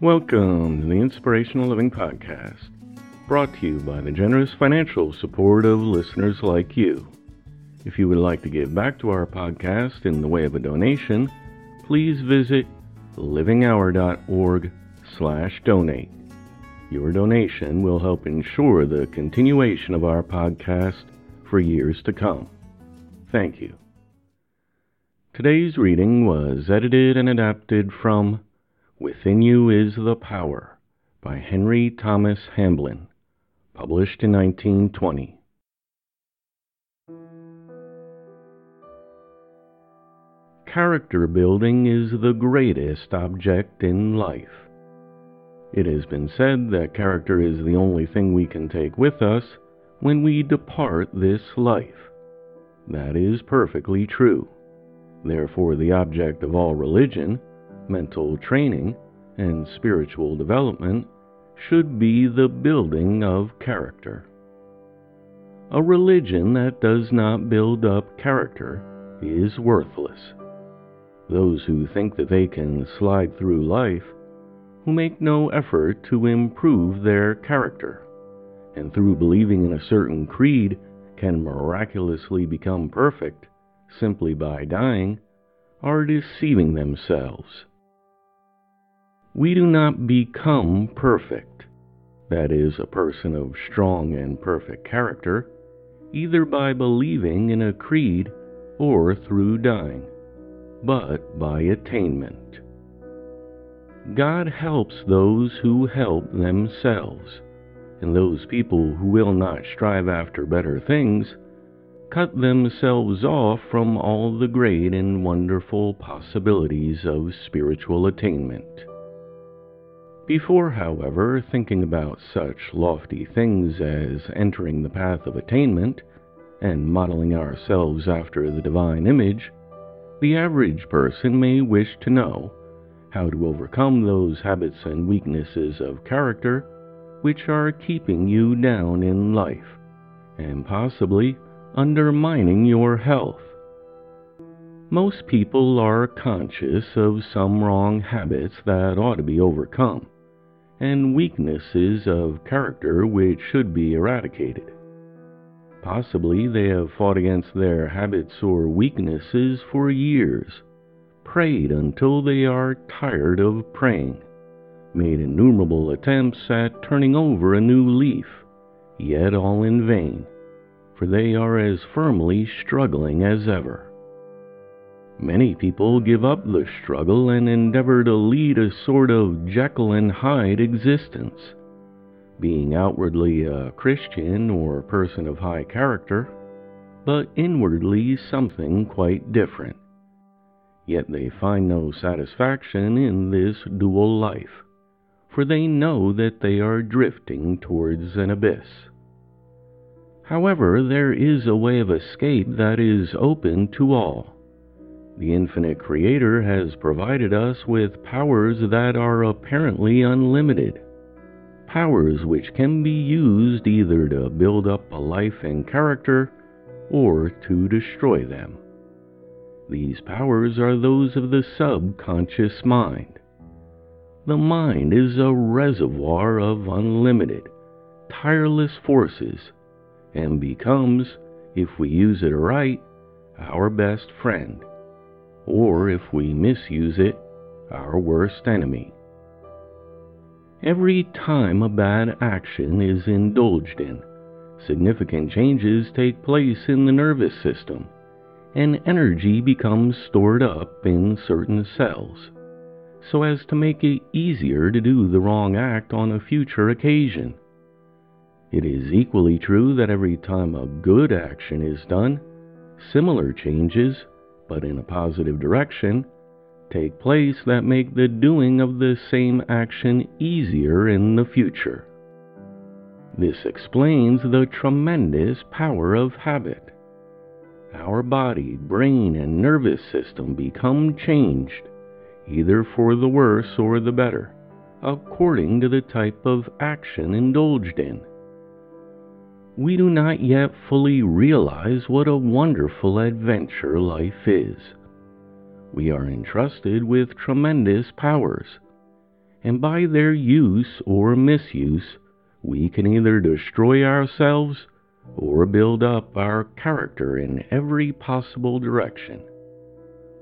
Welcome to the Inspirational Living Podcast, brought to you by the generous financial support of listeners like you. If you would like to give back to our podcast in the way of a donation, please visit livinghour.org slash donate. Your donation will help ensure the continuation of our podcast for years to come. Thank you. Today's reading was edited and adapted from Within You is the Power by Henry Thomas Hamblin, published in 1920. Character building is the greatest object in life. It has been said that character is the only thing we can take with us when we depart this life. That is perfectly true. Therefore, the object of all religion, mental training, and spiritual development should be the building of character. A religion that does not build up character is worthless. Those who think that they can slide through life, who make no effort to improve their character, and through believing in a certain creed can miraculously become perfect simply by dying, are deceiving themselves. We do not become perfect, that is, a person of strong and perfect character, either by believing in a creed or through dying, but by attainment. God helps those who help themselves, and those people who will not strive after better things cut themselves off from all the great and wonderful possibilities of spiritual attainment. Before, however, thinking about such lofty things as entering the path of attainment and modeling ourselves after the divine image, the average person may wish to know how to overcome those habits and weaknesses of character which are keeping you down in life, and possibly undermining your health. Most people are conscious of some wrong habits that ought to be overcome, and weaknesses of character which should be eradicated. Possibly they have fought against their habits or weaknesses for years, prayed until they are tired of praying, made innumerable attempts at turning over a new leaf, yet all in vain for they are as firmly struggling as ever. Many people give up the struggle and endeavor to lead a sort of Jekyll and Hyde existence, being outwardly a Christian or person of high character, but inwardly something quite different. Yet they find no satisfaction in this dual life, for they know that they are drifting towards an abyss. However, there is a way of escape that is open to all. The infinite Creator has provided us with powers that are apparently unlimited. Powers which can be used either to build up a life and character or to destroy them. These powers are those of the subconscious mind. The mind is a reservoir of unlimited, tireless forces and becomes, if we use it right, our best friend, or if we misuse it, our worst enemy. Every time a bad action is indulged in, significant changes take place in the nervous system, and energy becomes stored up in certain cells, so as to make it easier to do the wrong act on a future occasion. It is equally true that every time a good action is done, similar changes, but in a positive direction, take place that make the doing of the same action easier in the future. This explains the tremendous power of habit. Our body, brain, and nervous system become changed, either for the worse or the better, according to the type of action indulged in we do not yet fully realize what a wonderful adventure life is. We are entrusted with tremendous powers, and by their use or misuse, we can either destroy ourselves or build up our character in every possible direction.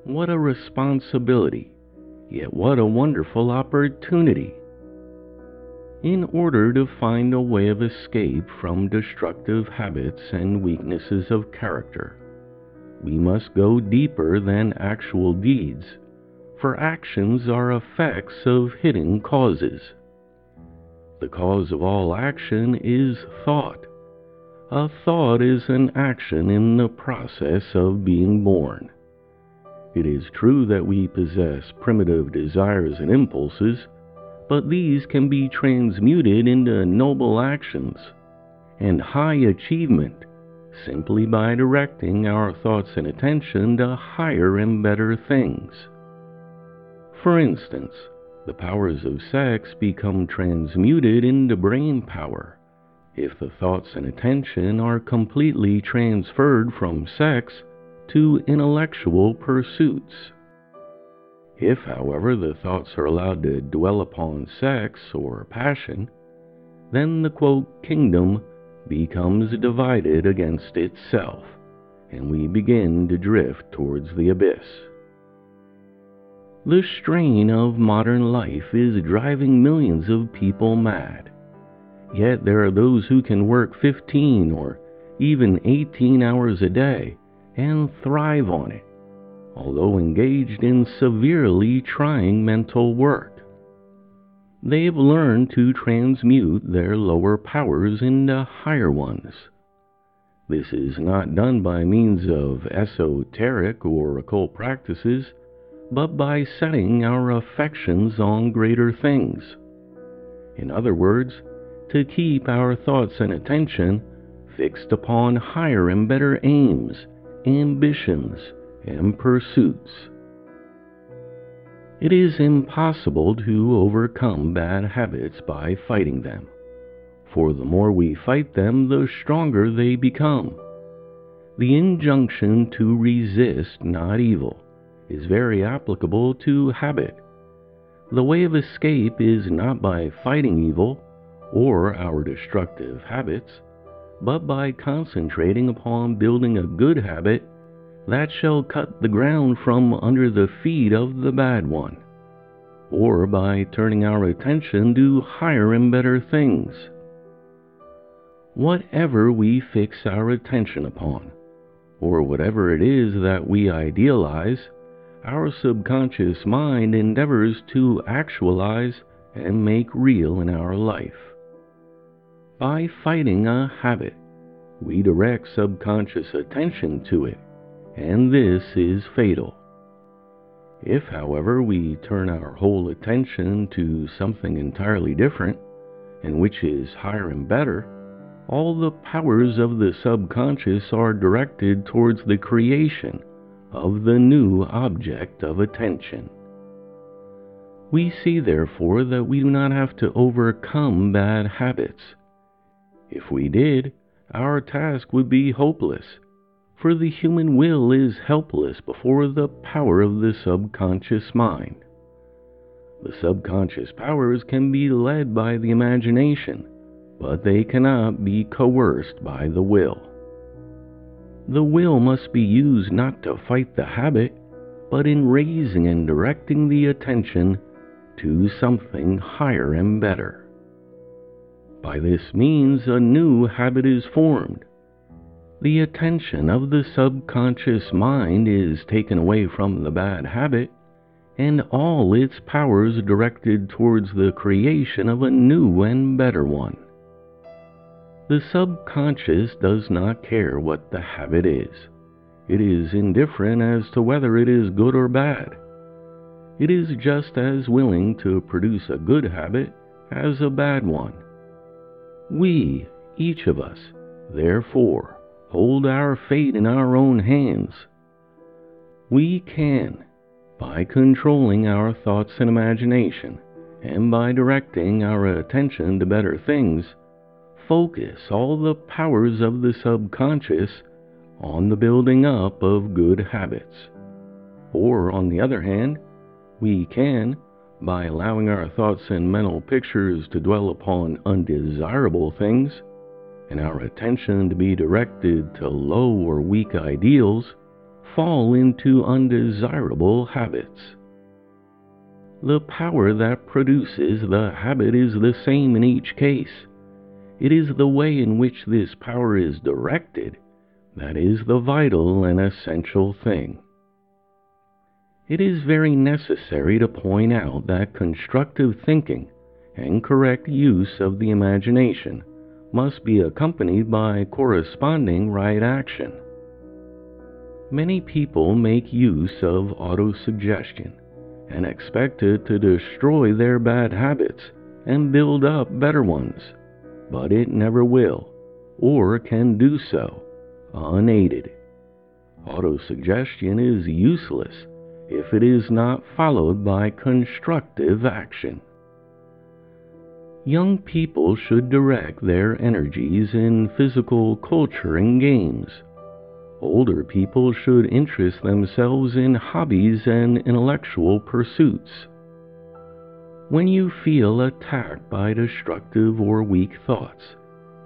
What a responsibility, yet what a wonderful opportunity! In order to find a way of escape from destructive habits and weaknesses of character, we must go deeper than actual deeds, for actions are effects of hidden causes. The cause of all action is thought. A thought is an action in the process of being born. It is true that we possess primitive desires and impulses, but these can be transmuted into noble actions and high achievement simply by directing our thoughts and attention to higher and better things. For instance, the powers of sex become transmuted into brain power if the thoughts and attention are completely transferred from sex to intellectual pursuits. If, however, the thoughts are allowed to dwell upon sex or passion, then the quote, kingdom becomes divided against itself, and we begin to drift towards the abyss. The strain of modern life is driving millions of people mad. Yet there are those who can work 15 or even 18 hours a day and thrive on it, although engaged in severely trying mental work. They've learned to transmute their lower powers into higher ones. This is not done by means of esoteric or occult practices but by setting our affections on greater things. In other words, to keep our thoughts and attention fixed upon higher and better aims, ambitions, and pursuits. It is impossible to overcome bad habits by fighting them, for the more we fight them, the stronger they become. The injunction to resist not evil is very applicable to habit. The way of escape is not by fighting evil or our destructive habits, but by concentrating upon building a good habit that shall cut the ground from under the feet of the bad one, or by turning our attention to higher and better things. Whatever we fix our attention upon, or whatever it is that we idealize, our subconscious mind endeavors to actualize and make real in our life. By fighting a habit, we direct subconscious attention to it, and this is fatal. If, however, we turn our whole attention to something entirely different, and which is higher and better, all the powers of the subconscious are directed towards the creation of the new object of attention. We see, therefore, that we do not have to overcome bad habits. If we did, our task would be hopeless, for the human will is helpless before the power of the subconscious mind. The subconscious powers can be led by the imagination, but they cannot be coerced by the will. The will must be used not to fight the habit, but in raising and directing the attention to something higher and better. By this means, a new habit is formed. The attention of the subconscious mind is taken away from the bad habit, and all its powers directed towards the creation of a new and better one. The subconscious does not care what the habit is. It is indifferent as to whether it is good or bad. It is just as willing to produce a good habit as a bad one. We, each of us, therefore, hold our fate in our own hands. We can, by controlling our thoughts and imagination, and by directing our attention to better things, focus all the powers of the subconscious on the building up of good habits. Or, on the other hand, we can, by allowing our thoughts and mental pictures to dwell upon undesirable things, and our attention to be directed to low or weak ideals, fall into undesirable habits. The power that produces the habit is the same in each case. It is the way in which this power is directed that is the vital and essential thing. It is very necessary to point out that constructive thinking and correct use of the imagination must be accompanied by corresponding right action. Many people make use of autosuggestion and expect it to destroy their bad habits and build up better ones, but it never will or can do so unaided. Autosuggestion is useless if it is not followed by constructive action. Young people should direct their energies in physical culture and games. Older people should interest themselves in hobbies and intellectual pursuits. When you feel attacked by destructive or weak thoughts,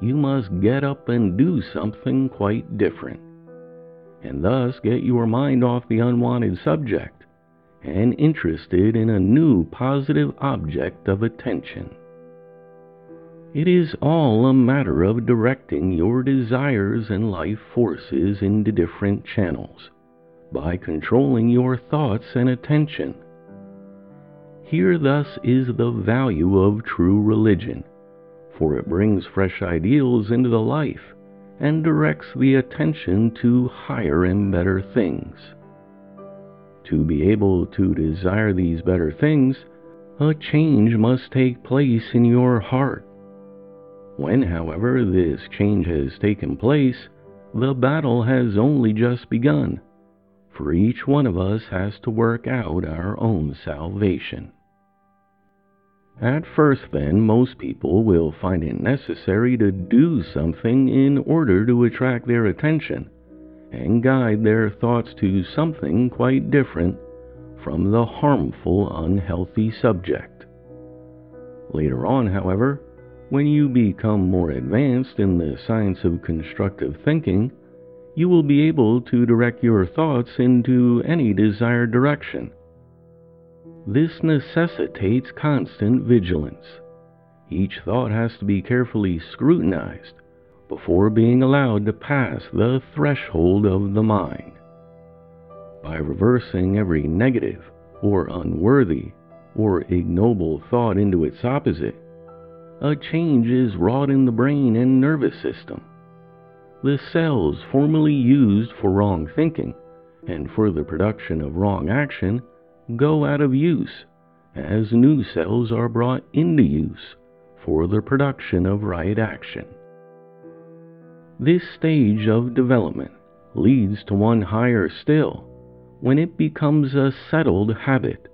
you must get up and do something quite different, and thus get your mind off the unwanted subject and interested in a new positive object of attention. It is all a matter of directing your desires and life forces into different channels by controlling your thoughts and attention. Here, thus, is the value of true religion for it brings fresh ideals into the life and directs the attention to higher and better things. To be able to desire these better things, a change must take place in your heart. When, however, this change has taken place, the battle has only just begun, for each one of us has to work out our own salvation. At first, then, most people will find it necessary to do something in order to attract their attention and guide their thoughts to something quite different from the harmful, unhealthy subject. Later on, however, when you become more advanced in the science of constructive thinking, you will be able to direct your thoughts into any desired direction this necessitates constant vigilance. Each thought has to be carefully scrutinized before being allowed to pass the threshold of the mind. By reversing every negative or unworthy or ignoble thought into its opposite, a change is wrought in the brain and nervous system. The cells formerly used for wrong thinking and for the production of wrong action go out of use as new cells are brought into use for the production of right action. This stage of development leads to one higher still when it becomes a settled habit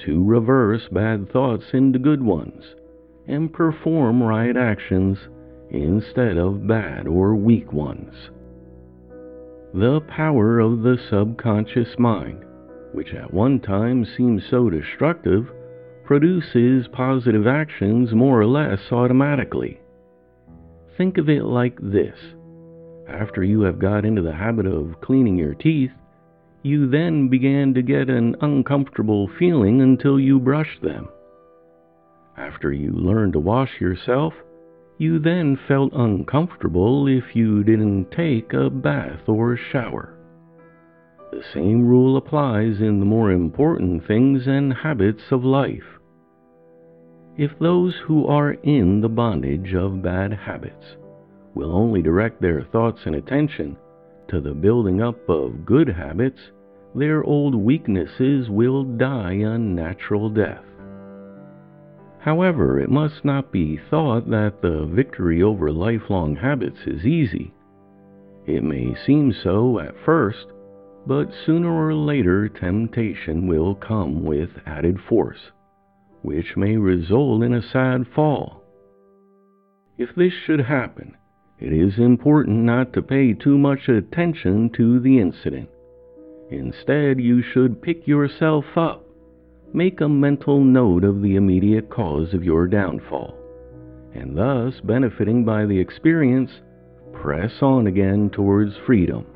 to reverse bad thoughts into good ones and perform right actions instead of bad or weak ones. The power of the subconscious mind which at one time seems so destructive, produces positive actions more or less automatically. Think of it like this after you have got into the habit of cleaning your teeth, you then began to get an uncomfortable feeling until you brushed them. After you learned to wash yourself, you then felt uncomfortable if you didn't take a bath or shower. The same rule applies in the more important things and habits of life. If those who are in the bondage of bad habits will only direct their thoughts and attention to the building up of good habits, their old weaknesses will die a natural death. However, it must not be thought that the victory over lifelong habits is easy. It may seem so at first, but sooner or later, temptation will come with added force, which may result in a sad fall. If this should happen, it is important not to pay too much attention to the incident. Instead, you should pick yourself up, make a mental note of the immediate cause of your downfall, and thus, benefiting by the experience, press on again towards freedom.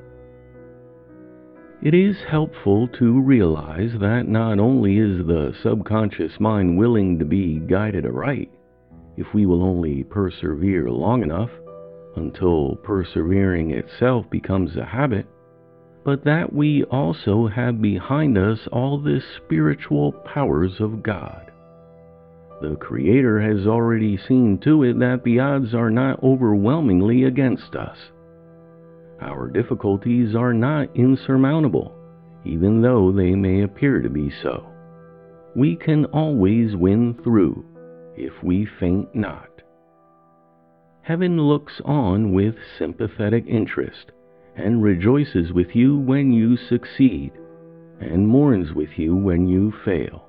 It is helpful to realize that not only is the subconscious mind willing to be guided aright, if we will only persevere long enough until persevering itself becomes a habit, but that we also have behind us all the spiritual powers of God. The Creator has already seen to it that the odds are not overwhelmingly against us. Our difficulties are not insurmountable, even though they may appear to be so. We can always win through if we faint not. Heaven looks on with sympathetic interest and rejoices with you when you succeed and mourns with you when you fail.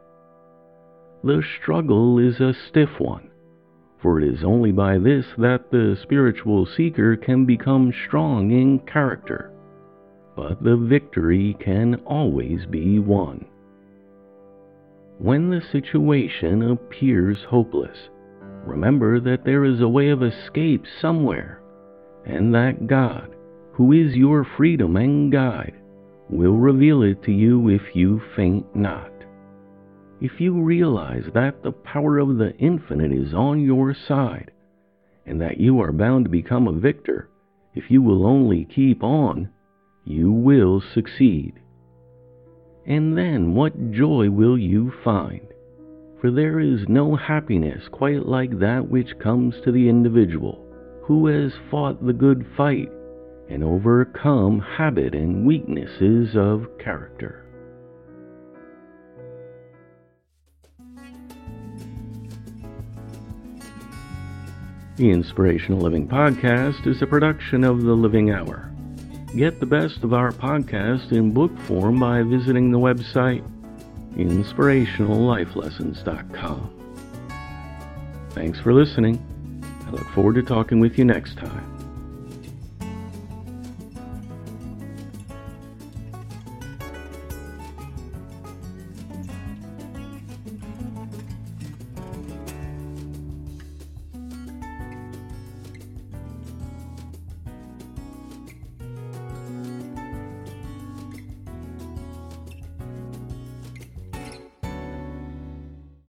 The struggle is a stiff one, for it is only by this that the spiritual seeker can become strong in character. But the victory can always be won. When the situation appears hopeless, remember that there is a way of escape somewhere, and that God, who is your freedom and guide, will reveal it to you if you faint not if you realize that the power of the infinite is on your side, and that you are bound to become a victor if you will only keep on, you will succeed. And then what joy will you find? For there is no happiness quite like that which comes to the individual who has fought the good fight and overcome habit and weaknesses of character. The Inspirational Living Podcast is a production of The Living Hour. Get the best of our podcast in book form by visiting the website inspirationallifelessons.com. Thanks for listening. I look forward to talking with you next time.